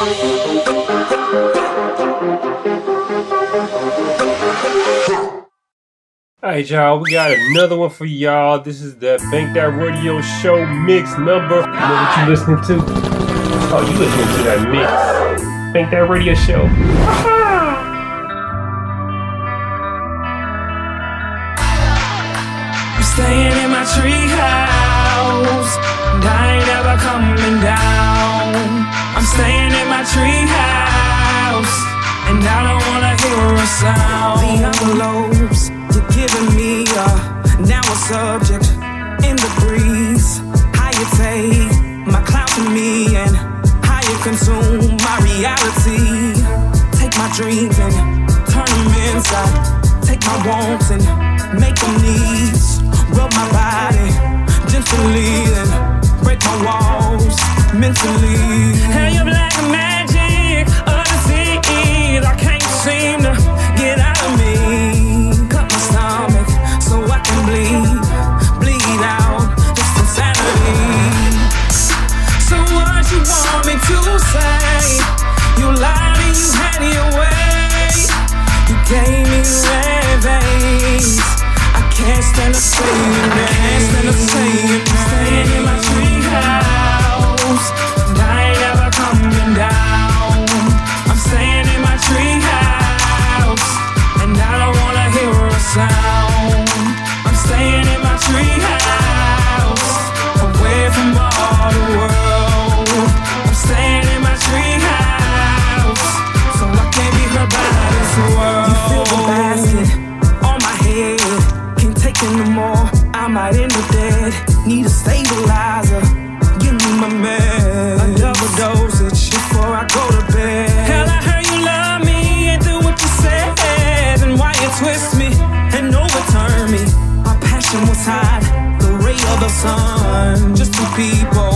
Alright, y'all, we got another one for y'all. This is the Bank That Radio Show mix number. You know what you listening to? Oh, you listening to that mix. Bank That Radio Show. I'm staying in my treehouse, and I ain't ever coming down treehouse, and I don't wanna hear a sound. The envelopes you're giving me are now a subject in the breeze. How you take my clouds to me, and how you consume my reality. Take my dreams and turn them inside. Take my wants and make them needs. Rub my body gently and break my walls mentally. Hey, you black man. Just two people.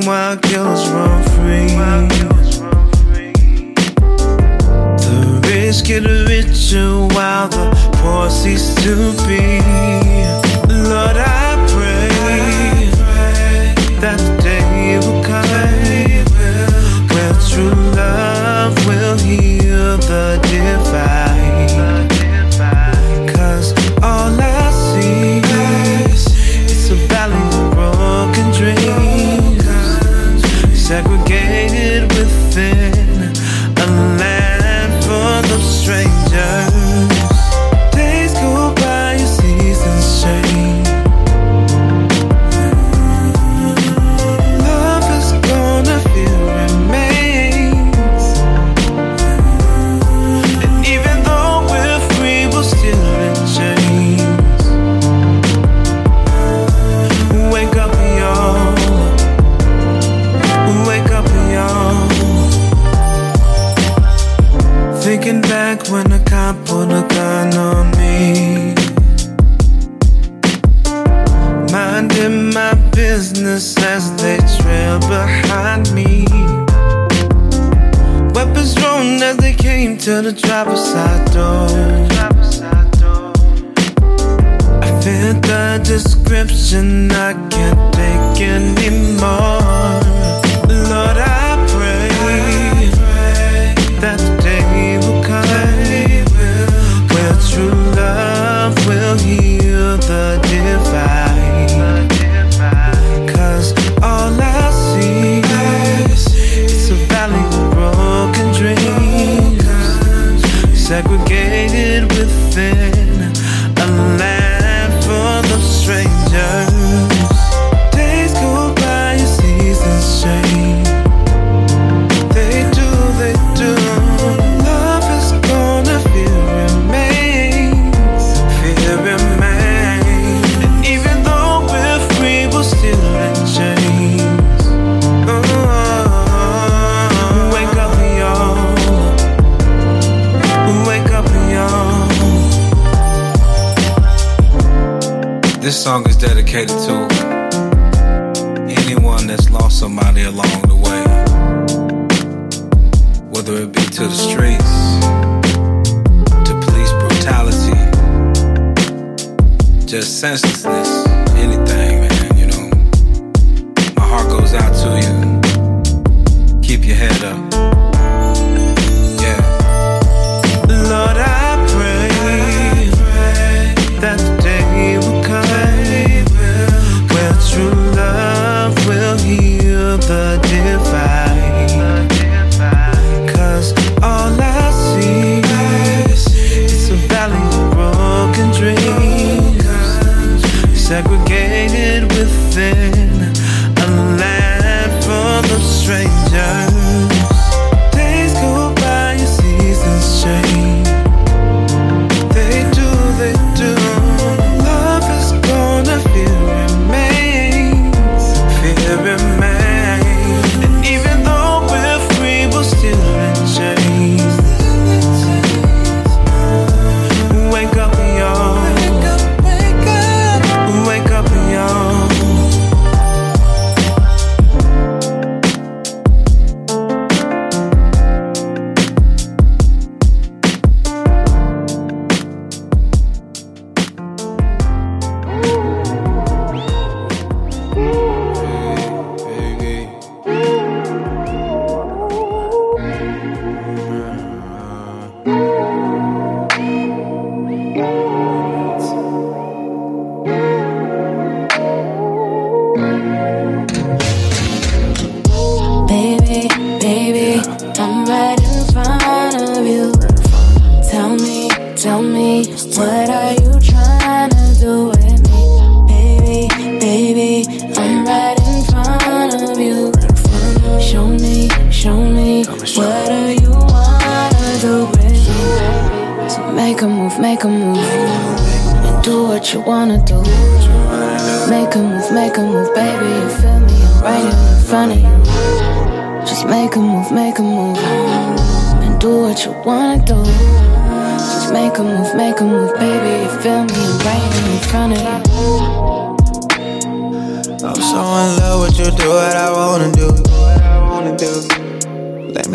reason why killers run free. The rich get richer while the poor cease to be. when I the difference.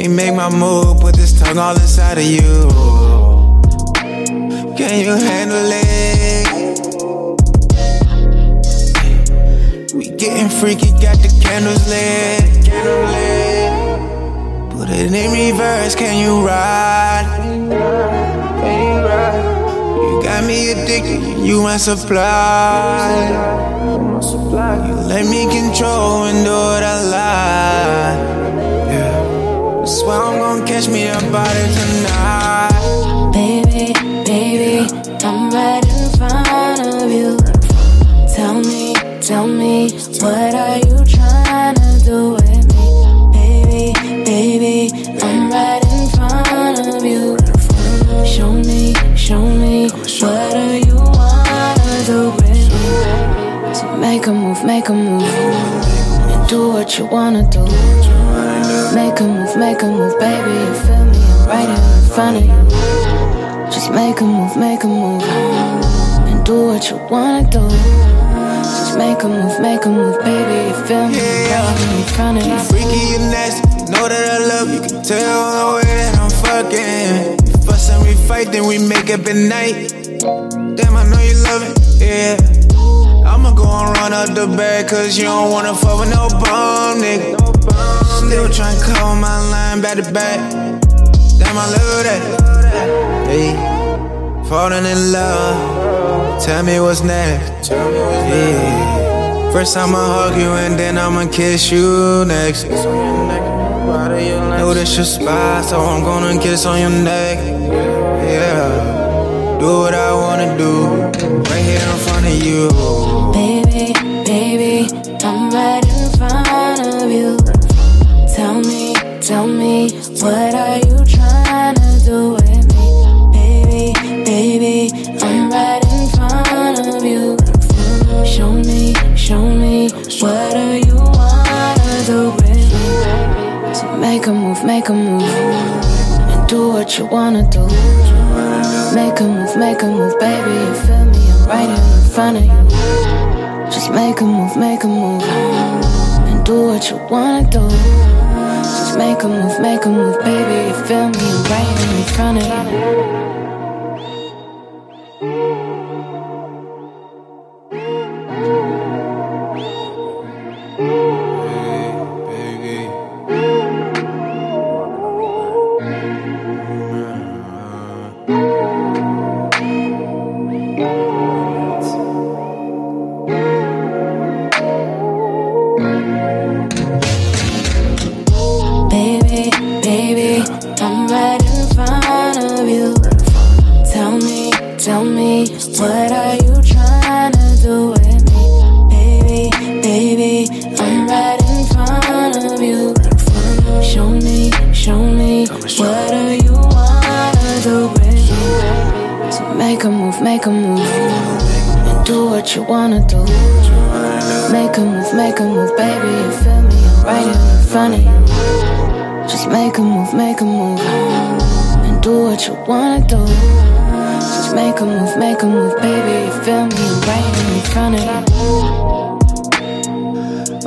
me make my move, put this tongue all inside of you. Can you handle it? We getting freaky, got the candles lit. Put it in reverse, can you ride? You got me addicted, you my supply. You let me control and do what I like. Swear I'm gonna catch me a body tonight. Baby, baby, I'm right in front of you. Tell me, tell me, what are you trying to do with me? Baby, baby, I'm right in front of you. Show me, show me, what are you wanna do with me? So make a move, make a move, and do what you wanna do. Make a move, make a move, baby. You feel me? I'm right here in front of you. Just make a move, make a move. And do what you wanna do. Just make a move, make a move, baby. You feel me? Yeah. I'm right in front of you. Freaky and nasty. Know that I love you. Can tell the way that I'm fucking. If us and we fight, then we make up at night. Damn, I know you love it. Yeah. I'ma go and run out the bag, cause you don't wanna fuck with no bum, nigga. Still tryna call my line back to back. Damn, I love that. Hey, falling in love. Tell me what's next. Yeah. First time I hug you and then I'ma kiss you next. Know this your spot, so I'm gonna kiss on your neck. Yeah. Do what I wanna do, right here in front of you. Baby, baby, I'm right tell me, what are you trying to do with me? Baby, baby, I'm right in front of you. Show me, show me, what do you wanna do with me? So make a move, make a move, and do what you wanna do. Make a move, make a move, baby, you feel me? I'm right in front of you. Just make a move, make a move, and do what you wanna do. Just make a move, make a move, baby, you feel me? Right in front of you. Just make a move, make a move, and do what you wanna do. Just make a move, make a move, baby, you feel me? I'm right in front of you.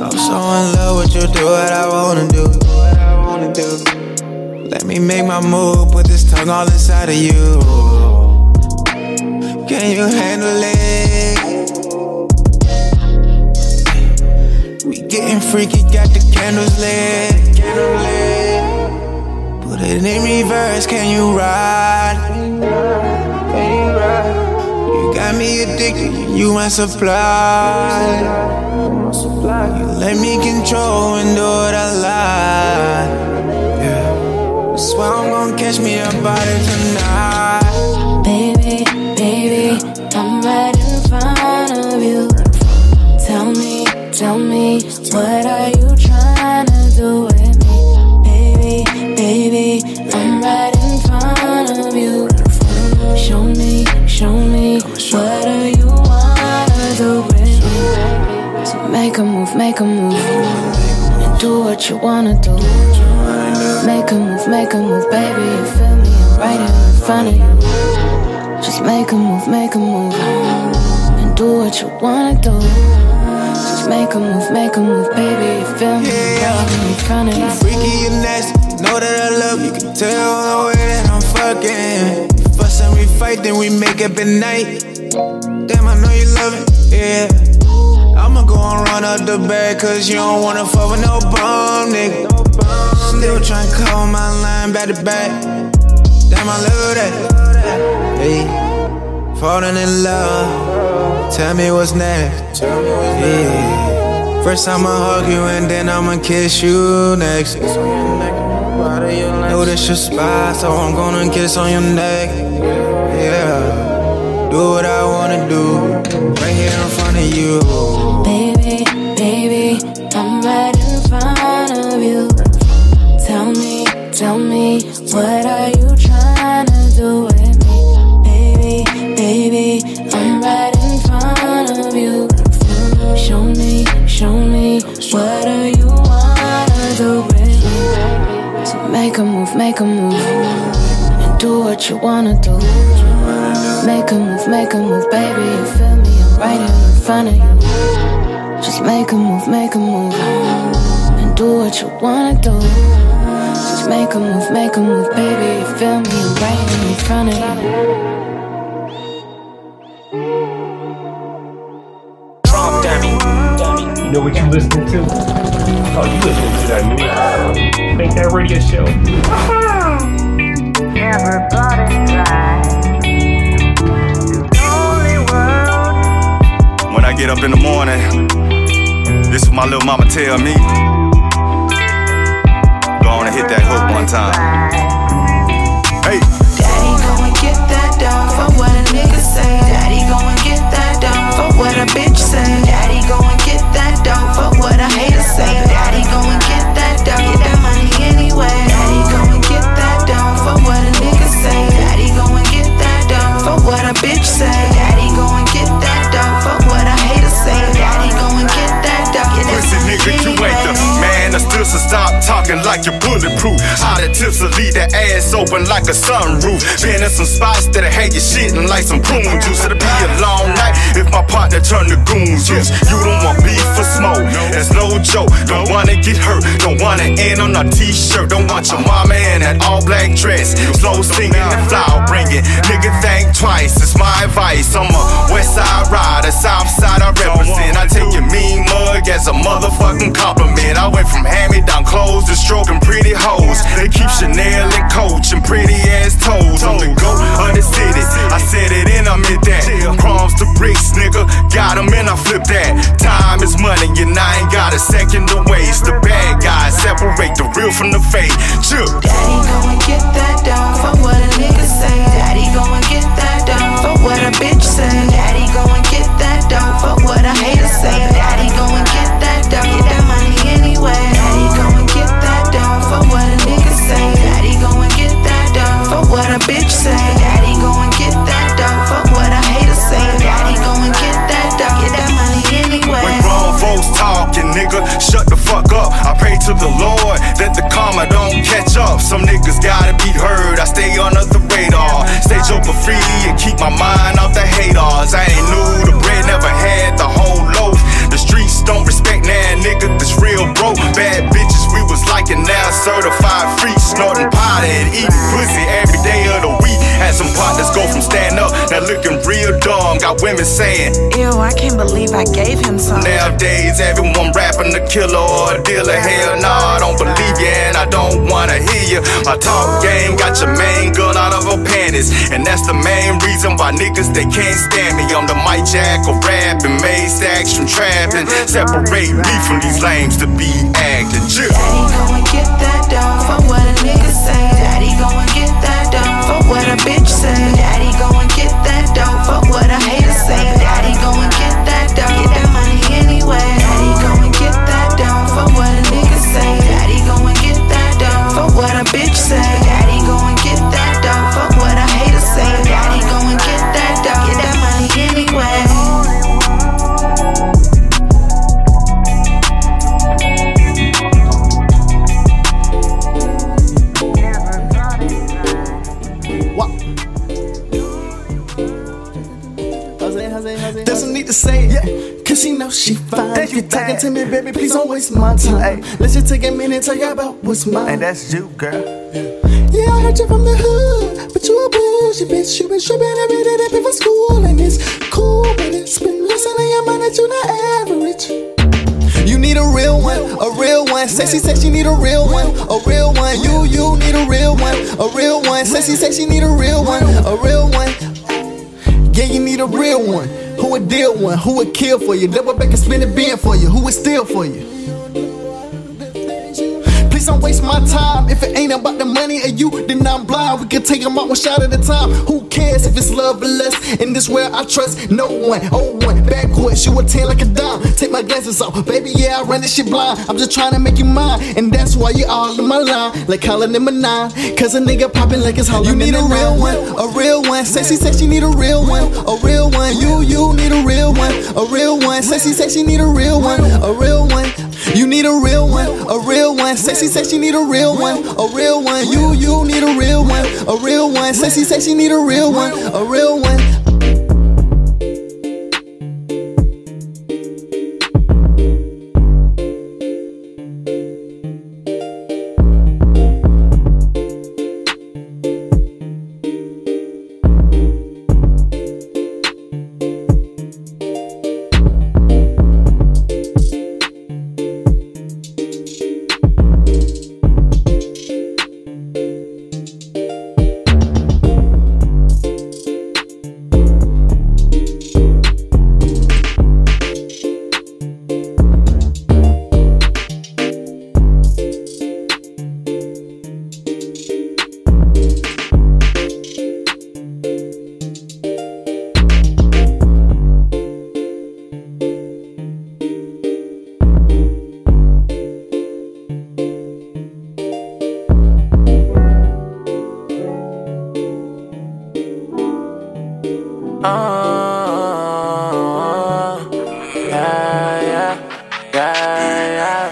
I'm so in love with you, do what I wanna do. Let me make my move, put this tongue all inside of you. Can you handle it? We getting freaky, got the candles lit. Put it in reverse, can you ride? You got me addicted, you want supply. You let me control and do what I like. Yeah. Swear I'm gonna catch me a body tonight. Baby, baby, I'm right in front of you. Tell me, tell me, what are you what you wanna do. Make a move, make a move, baby, you feel me? I'm right here in front of you. Just make a move, make a move, and do what you wanna do. Just make a move, make a move, baby, you feel me? Right in front of you. Freaky and nasty, know that I love you. Can tell the way that I'm fucking. Fuss and we fight, then we make up at night. Damn, I know you love it, yeah. I'ma go and run up the bag, cause you don't wanna fuck with no bum, nigga. Still tryna cover my line back to back. Damn, I love that. Hey, falling in love. Tell me what's next. Yeah. First time I hug you and then I'ma kiss you next. This your spot, so I'm gonna kiss on your neck. Do what I wanna do, right here in front of you. Baby, baby, I'm right in front of you. Tell me, tell me, what are you trying to do with me? Baby, baby, I'm right in front of you. Show me, show me, what do you wanna do with me? So make a move, make a move, and do what you wanna do. Make a move, make a move, baby, you feel me? I'm right here in front of you. Just make a move, make a move. And do what you wanna do. Just make a move, make a move, baby. You feel me? I'm right here in front of you. Trump, dummy. You know what you listening to? Oh, you listening to that mix. Make that radio show. When I get up in the morning, this is my little mama tell me. Go on and hit that hook one time. Hey, Daddy go and get that dog for what a nigga say. Daddy go and get that dog for what a bitch say. Daddy go and get that dog for what a hater say. Daddy go and get that like a sunroof. Been in some spots that I hate you shitting like some prune juice. It'll be a long night if my partner turn to goon juice. You don't want beef for smoke. That's no joke. Don't wanna get hurt. Don't wanna end on a t-shirt. Don't want your mama in that all black dress. Slow singing and flower bringing. Nigga think twice. It's my advice. I'm a west side rider. South side I represent. I take your mean mug as a motherfucking compliment. I went from hand me down clothes to stroking pretty hoes. They keep Chanel and Coach and pretty ass toes. I'm the goat of the city. I said it and I meant that. Crumbs to bricks, nigga. Got 'em and I flip that. Time is money and I ain't got a second to waste. The bad guys separate the real from the fake. Chill. Daddy go and get that dog for what a nigga say. Daddy go and get that dog for what a bitch say. Radar. Stay joke for free and keep my mind off the haters. I ain't new, the bread never had the whole loaf. The streets don't respect now, nigga. This real broke. Bad bitches, we was liking now. Certified free, snorting pot and eating pussy every day of the week. Had some partners go from stand up, now looking real dumb. Got women saying, Ew, I can't believe I gave him some. Nowadays, everyone rapping the killer or a dealer. Hell nah, I don't believe you and I don't wanna hear you. My talk game got your main girl out of her panties. And that's the main reason why niggas they can't stand me. I'm the Mike Jack of rap and made stacks from trapping. Separate me from these lames to be acting. Chill. Daddy go and get that dog for what a nigga say. What a bitch say. Daddy go cause she knows she fine. If you talking to me, baby, please don't waste my time. Let's just take a minute, tell you about what's mine. And that's you, girl. Yeah, I heard you from the hood, but you a bullshit bitch. You been tripping every day that before school, and it's cool, but it's been in your mind that you not average. You need a real one, a real one. Sexy says she need a real one, a real one. You, you need a real one, a real one. Sexy says she need a real one, a real one. Yeah, you need a real one. Who would deal one? Who would kill for you? Double back and spin it bin for you. Who would steal for you? Don't waste my time. If it ain't about the money or you, then I'm blind. We can take them out one shot at a time. Who cares if it's love or lust? In this world, I trust no one. Oh, one. Backwards, you a 10 like a dime. Take my glasses off. Baby, yeah, I run this shit blind. I'm just trying to make you mine. And that's why you all in my line. Like calling them a nine. Cause a nigga popping like it's Halloween. You need a real one. A real one. Sexy says she need a real one. A real one. You, you need a real one. A real one. Sexy says she need a real one. A real one. You need a real one, a real one. Sexy says she need a real one, a real one. You, you need a real one, a real one. Sexy says she need a real one, a real one. Oh, yeah, yeah, yeah, yeah.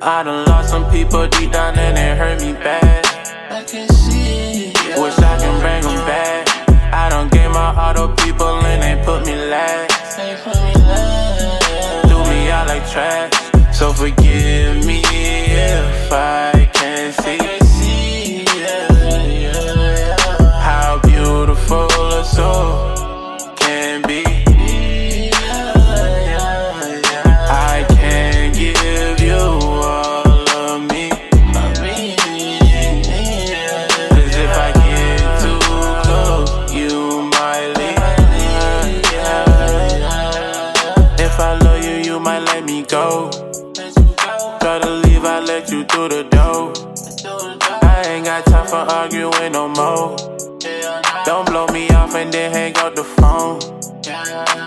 I done lost some people deep down and it hurt me bad. I can see. Yeah. Wish I can bring them back. I done gave my all to people and they put me last. They put me last. Do me out like trash. So forgive me if I. got time for arguing no more. Don't blow me off and then hang up the phone.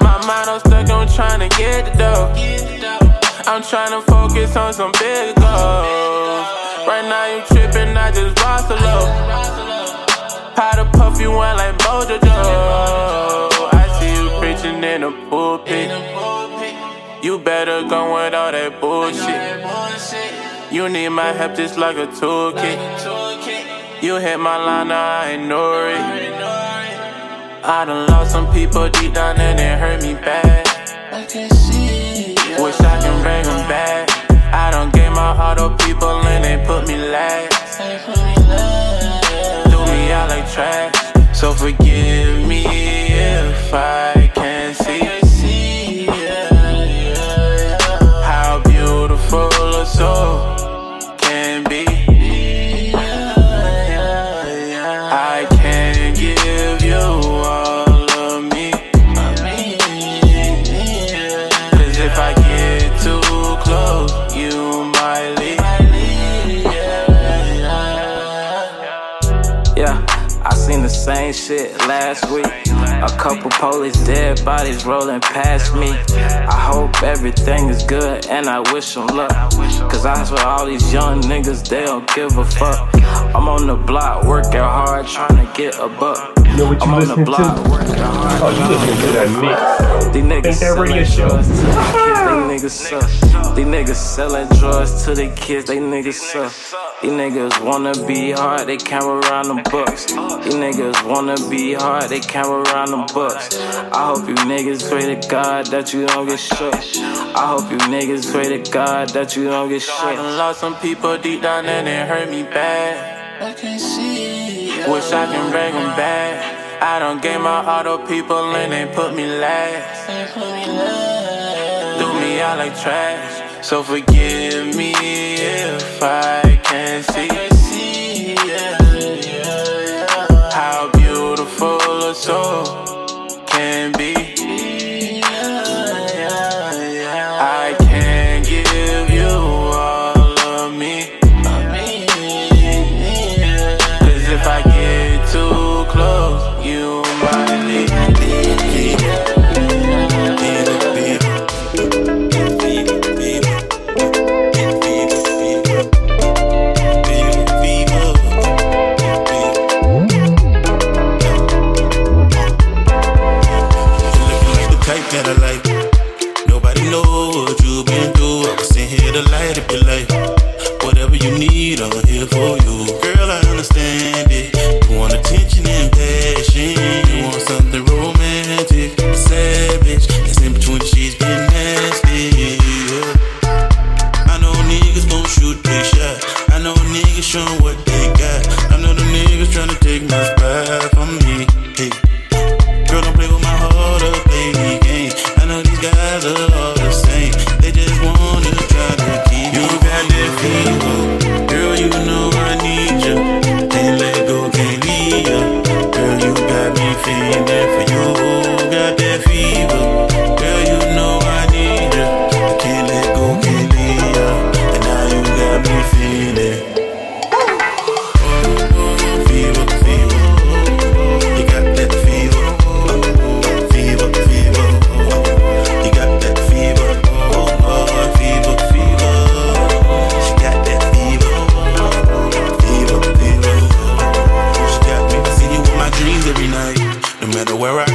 My mind, I'm stuck on trying to get the dough. I'm trying to focus on some big goals. Right now you tripping, I just lost the low. How to puff you in like Mojo Joe. I see you preaching in the pulpit. You better go with all that bullshit. You need my help just like a toolkit. You hit my line, I ignore it. I done lost some people deep down and it hurt me bad. I can see. Wish I can bring them back. I don't gave my all to people and they put me last. Do me out like trash. So forgive me if I can't last week. A couple police dead bodies rolling past me. I hope everything is good and I wish them luck. Cause I swear all these young niggas, they don't give a fuck. I'm on the block working hard trying to get a buck. You know what you I'm listening to? block working. Oh, you listening to that mix. These niggas Ain't that radio selling show? drugs to the kids, they ah! niggas suck. These niggas selling drugs to the kids, they niggas suck. These niggas wanna be hard, they camera around them books. These niggas wanna be hard, they camera around them books. I hope you niggas pray to God that you don't get shook. I hope you niggas pray to God that you don't get I shook. done lost some people deep down and it hurt me bad. I can see. Wish I can bring them back. I don't gave my all to people and they put me last. Do me out like trash. So forgive me if I can't see where I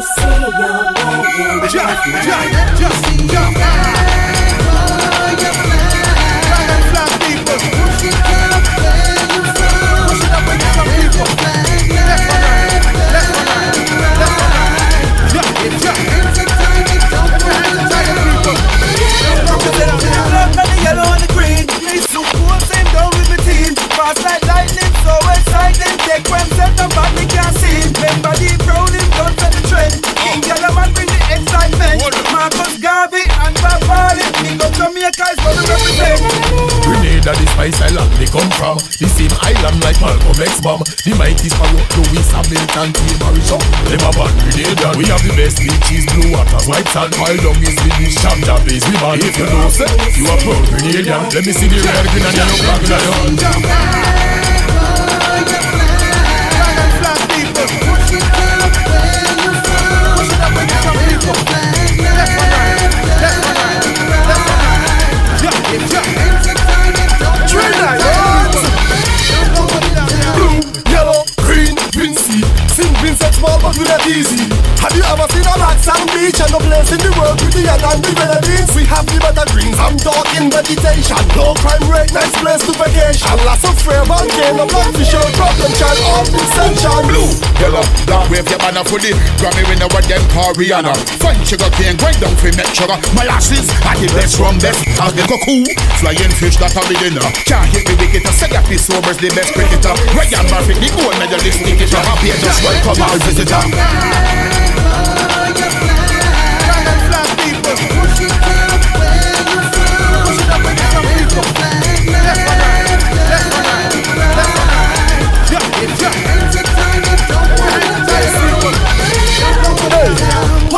See your body. Fast Grenada, the spice island they come from The same island like Malcolm X bomb The mighty sparrow, Lewis Hamilton, Team Marisha a band Grenadian We have the best beaches, blue waters, white sand While down is the dish, sham that base We band If you know say, you a pro Grenadian Let me see the red, green and yellow sunshine Blue, yellow, black wave your banner fully. Grammy winner what them call Rihanna? Fine sugar cane, grind down for make sugar. Molasses, are the best rum, best. As the cocoa, flying fish that are the dinner Can't hit the wicket, say that this Sobers the best cricketer. Ryan Murphy, the gold medalist, cricketer. Happy I just welcome our visitor It's your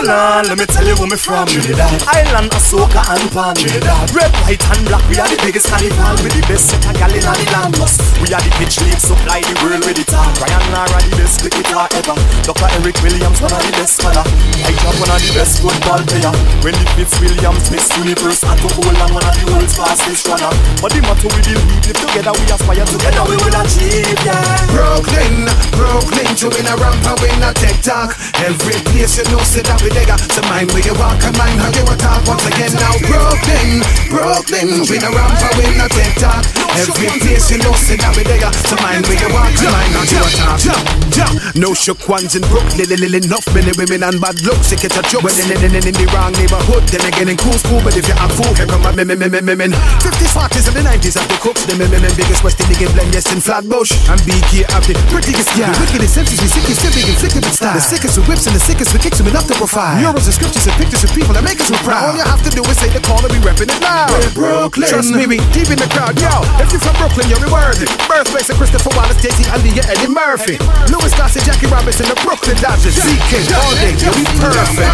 Hold on, let me tell you where me from. Trinidad. Island of soca and pan. Trinidad. Red, white and black, we are the biggest carnival We the best set of gal in the land. Plus, we are the Pitch Lake, supply the world with the talk. Brian Lara, the best cricketer ever. Dr. Eric Williams, one of the best scholar. I jump one of the best football player. Wendy Fitzwilliams Miss Universe, and Ato Boldon one of the world's fastest runner. But the motto we believe, if together we aspire, together we will achieve, yeah. Brooklyn, Brooklyn, to win a ramp and win a talk. Every place you know, sit with digger. So mind where you walk and mind how you talk once again now. Brooklyn, Brooklyn, win a ramp and win a TikTok. Every place you know, sit with digger. So mind where you walk and mind how you talk. Jump, jump. No shook ones in Brooklyn, li- li- li- enough many women and bad looks. It get a joke. Well, in, in, in, in the wrong neighborhood, then again in cool school. But if you have fool, here come my men, men, men, men, men. 50s, 40s, and the 90s have the cooks. The men, men, biggest West Indian blend, yes, in Flatbush. And BK have the prettiest, yeah. The wickedest senses, we sickest, still big and flicked with style. The sickest with whips and the sickest with kicks, we enough to provide. Bibles and scriptures and pictures of people that make us so proud. All you have to do is say the call and we repping it loud. We're Brooklyn. Trust me, we deep in the crowd, yo. If you're from Brooklyn, you're worthy. Birthplace of Christopher Wallace, Jay-Z, Aaliyah, Eddie Murphy. Louis Gossett, Jackie Robinson, the Brooklyn Dodgers. ZK, all day, you'll be perfect.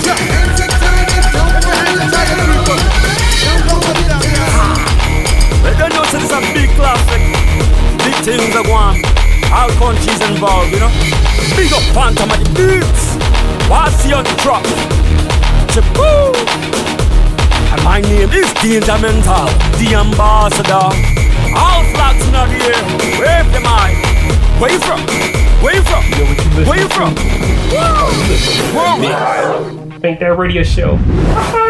Well, classic. Big things are going. All countries involved, you know. Big up Phantom at the beats. What's your drop? Chipoo. And my name is Danger Mental, the ambassador. All flags in the air. Wave them high. Where you from? Where you from? Where you from? Whoa. Whoa. Think that radio show.